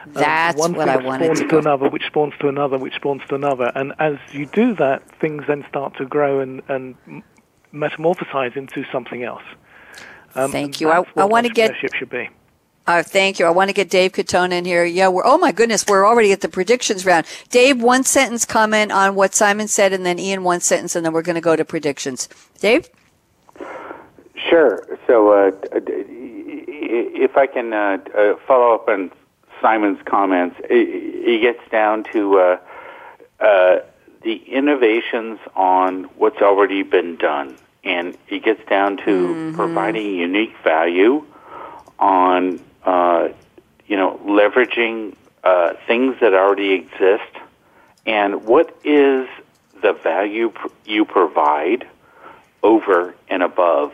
That's um, what I wanted spawns to, to another, which spawns to another, which spawns to another. And as you do that, things then start to grow and, and metamorphosize into something else. Um, Thank you. I, I want to get should be. Uh, thank you. I want to get Dave Katona in here. Yeah, we're, oh my goodness, we're already at the predictions round. Dave, one sentence comment on what Simon said, and then Ian, one sentence, and then we're going to go to predictions. Dave? Sure. So, uh, if I can uh, uh, follow up on Simon's comments, it, gets down to uh, uh, the innovations on what's already been done. And it gets down to mm-hmm. providing unique value on uh, you know, leveraging uh, things that already exist, and what is the value pr- you provide over and above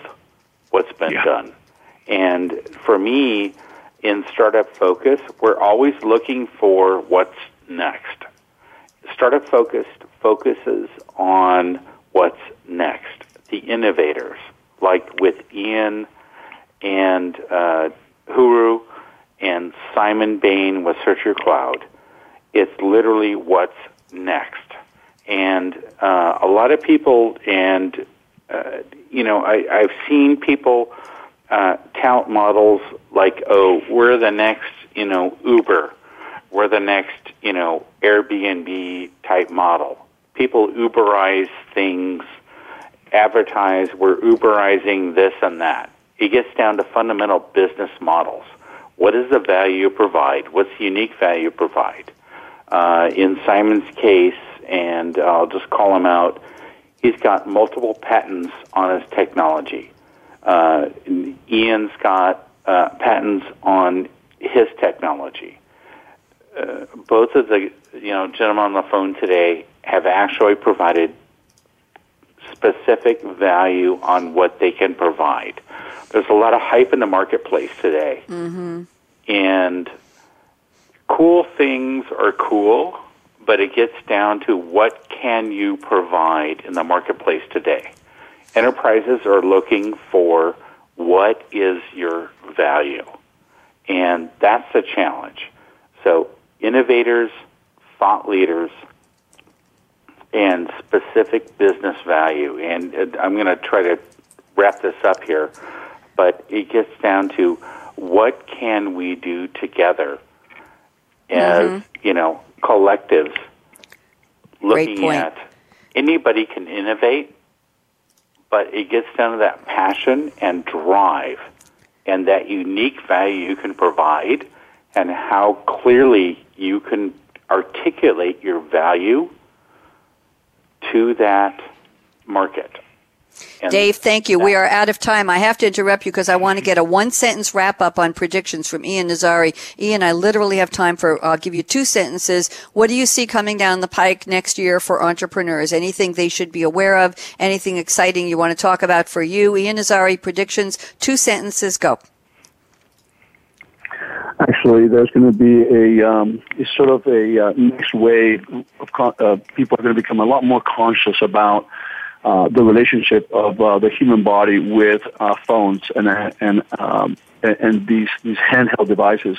what's been yeah. done. And for me, in Startup Focus, we're always looking for what's next. Startup Focus focuses on what's next, the innovators, like with Ian and uh, Huru and Simon Bain with SearchYourCloud. It's literally what's next. And uh, a lot of people, and uh, you know, I, I've seen people uh, tout models like, "Oh, we're the next, you know, Uber, we're the next, you know, Airbnb type model." People Uberize things, advertise, "We're Uberizing this and that." It gets down to fundamental business models. What is the value you provide? What's the unique value you provide? Uh, in Simon's case, and I'll just call him out, he's got multiple patents on his technology. Uh, Ian's got uh, patents on his technology. Uh, both of the you know gentlemen on the phone today have actually provided specific value on what they can provide. There's a lot of hype in the marketplace today. Mm-hmm. And cool things are cool, but it gets down to what can you provide in the marketplace today. Enterprises are looking for what is your value. And that's the challenge. So innovators, thought leaders, and specific business value. And I'm going to try to wrap this up here, but it gets down to what can we do together as, mm-hmm. you know, collectives looking at anybody can innovate, but it gets down to that passion and drive and that unique value you can provide and how clearly you can articulate your value to that market. And Dave, thank you. We are out of time. I have to interrupt you because I want to get a one sentence wrap up on predictions from Ian Nazzari. Ian, I literally have time for, I'll give you two sentences. What do you see coming down the pike next year for entrepreneurs? Anything they should be aware of? Anything exciting you want to talk about for you? Ian Nazzari, predictions, two sentences, go. Actually, there's going to be a, um, sort of a uh, next wave of con- uh, people are going to become a lot more conscious about uh, the relationship of uh, the human body with uh, phones and and um, and these these handheld devices.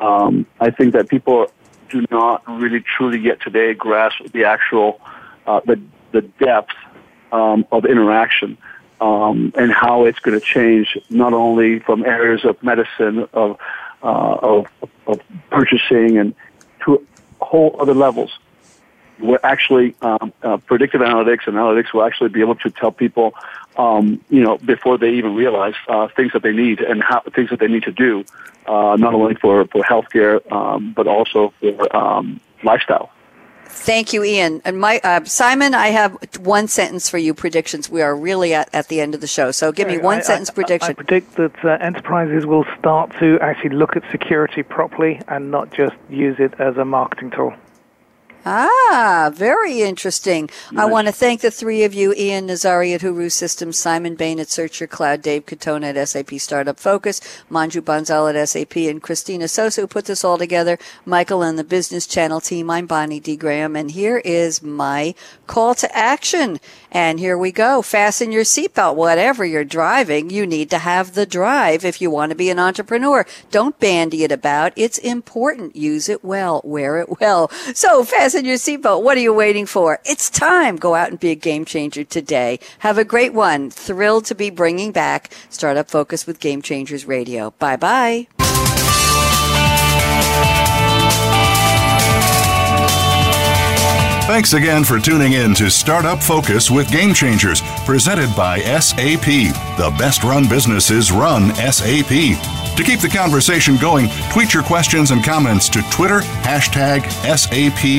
Um, I think that people do not really truly yet today grasp the actual uh, the the depth um, of interaction um, and how it's going to change not only from areas of medicine of uh, of, of purchasing and to whole other levels where actually um, uh, predictive analytics and analytics will actually be able to tell people, um, you know, before they even realize uh, things that they need and how, things that they need to do, uh, not only for for healthcare um, but also for um, lifestyle. Thank you, Ian. And my uh, Simon, I have one sentence for you. Predictions. We are really at, at the end of the show, so give me one I, sentence I, prediction. I, I predict that uh, enterprises will start to actually look at security properly and not just use it as a marketing tool. Ah, very interesting. Nice. I want to thank the three of you, Ian Nazzari at Huru Systems, Simon Bain at SearchYourCloud, Dave Katona at SAP Startup Focus, Manju Bansal at SAP, and Christina Sosa who put this all together, Michael and the Business Channel team. I'm Bonnie D. Graham, and here is my call to action. And here we go. Fasten your seatbelt. Whatever you're driving, you need to have the drive if you want to be an entrepreneur. Don't bandy it about. It's important. Use it well. Wear it well. So fasten your seatbelt. What are you waiting for? It's time. Go out and be a game changer today. Have a great one. Thrilled to be bringing back Startup Focus with Game Changers Radio. Bye bye. Thanks again for tuning in to Startup Focus with Game Changers, presented by SAP. The best run businesses run SAP. To keep the conversation going, tweet your questions and comments to Twitter, hashtag SAPRADIO.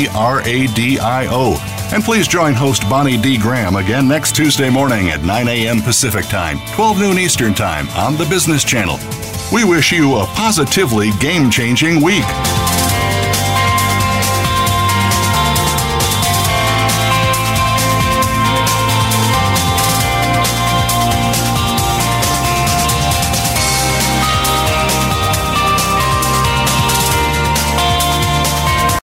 And please join host Bonnie D. Graham again next Tuesday morning at 9 a.m. Pacific Time, 12 noon Eastern Time on the Business Channel. We wish you a positively game changing week.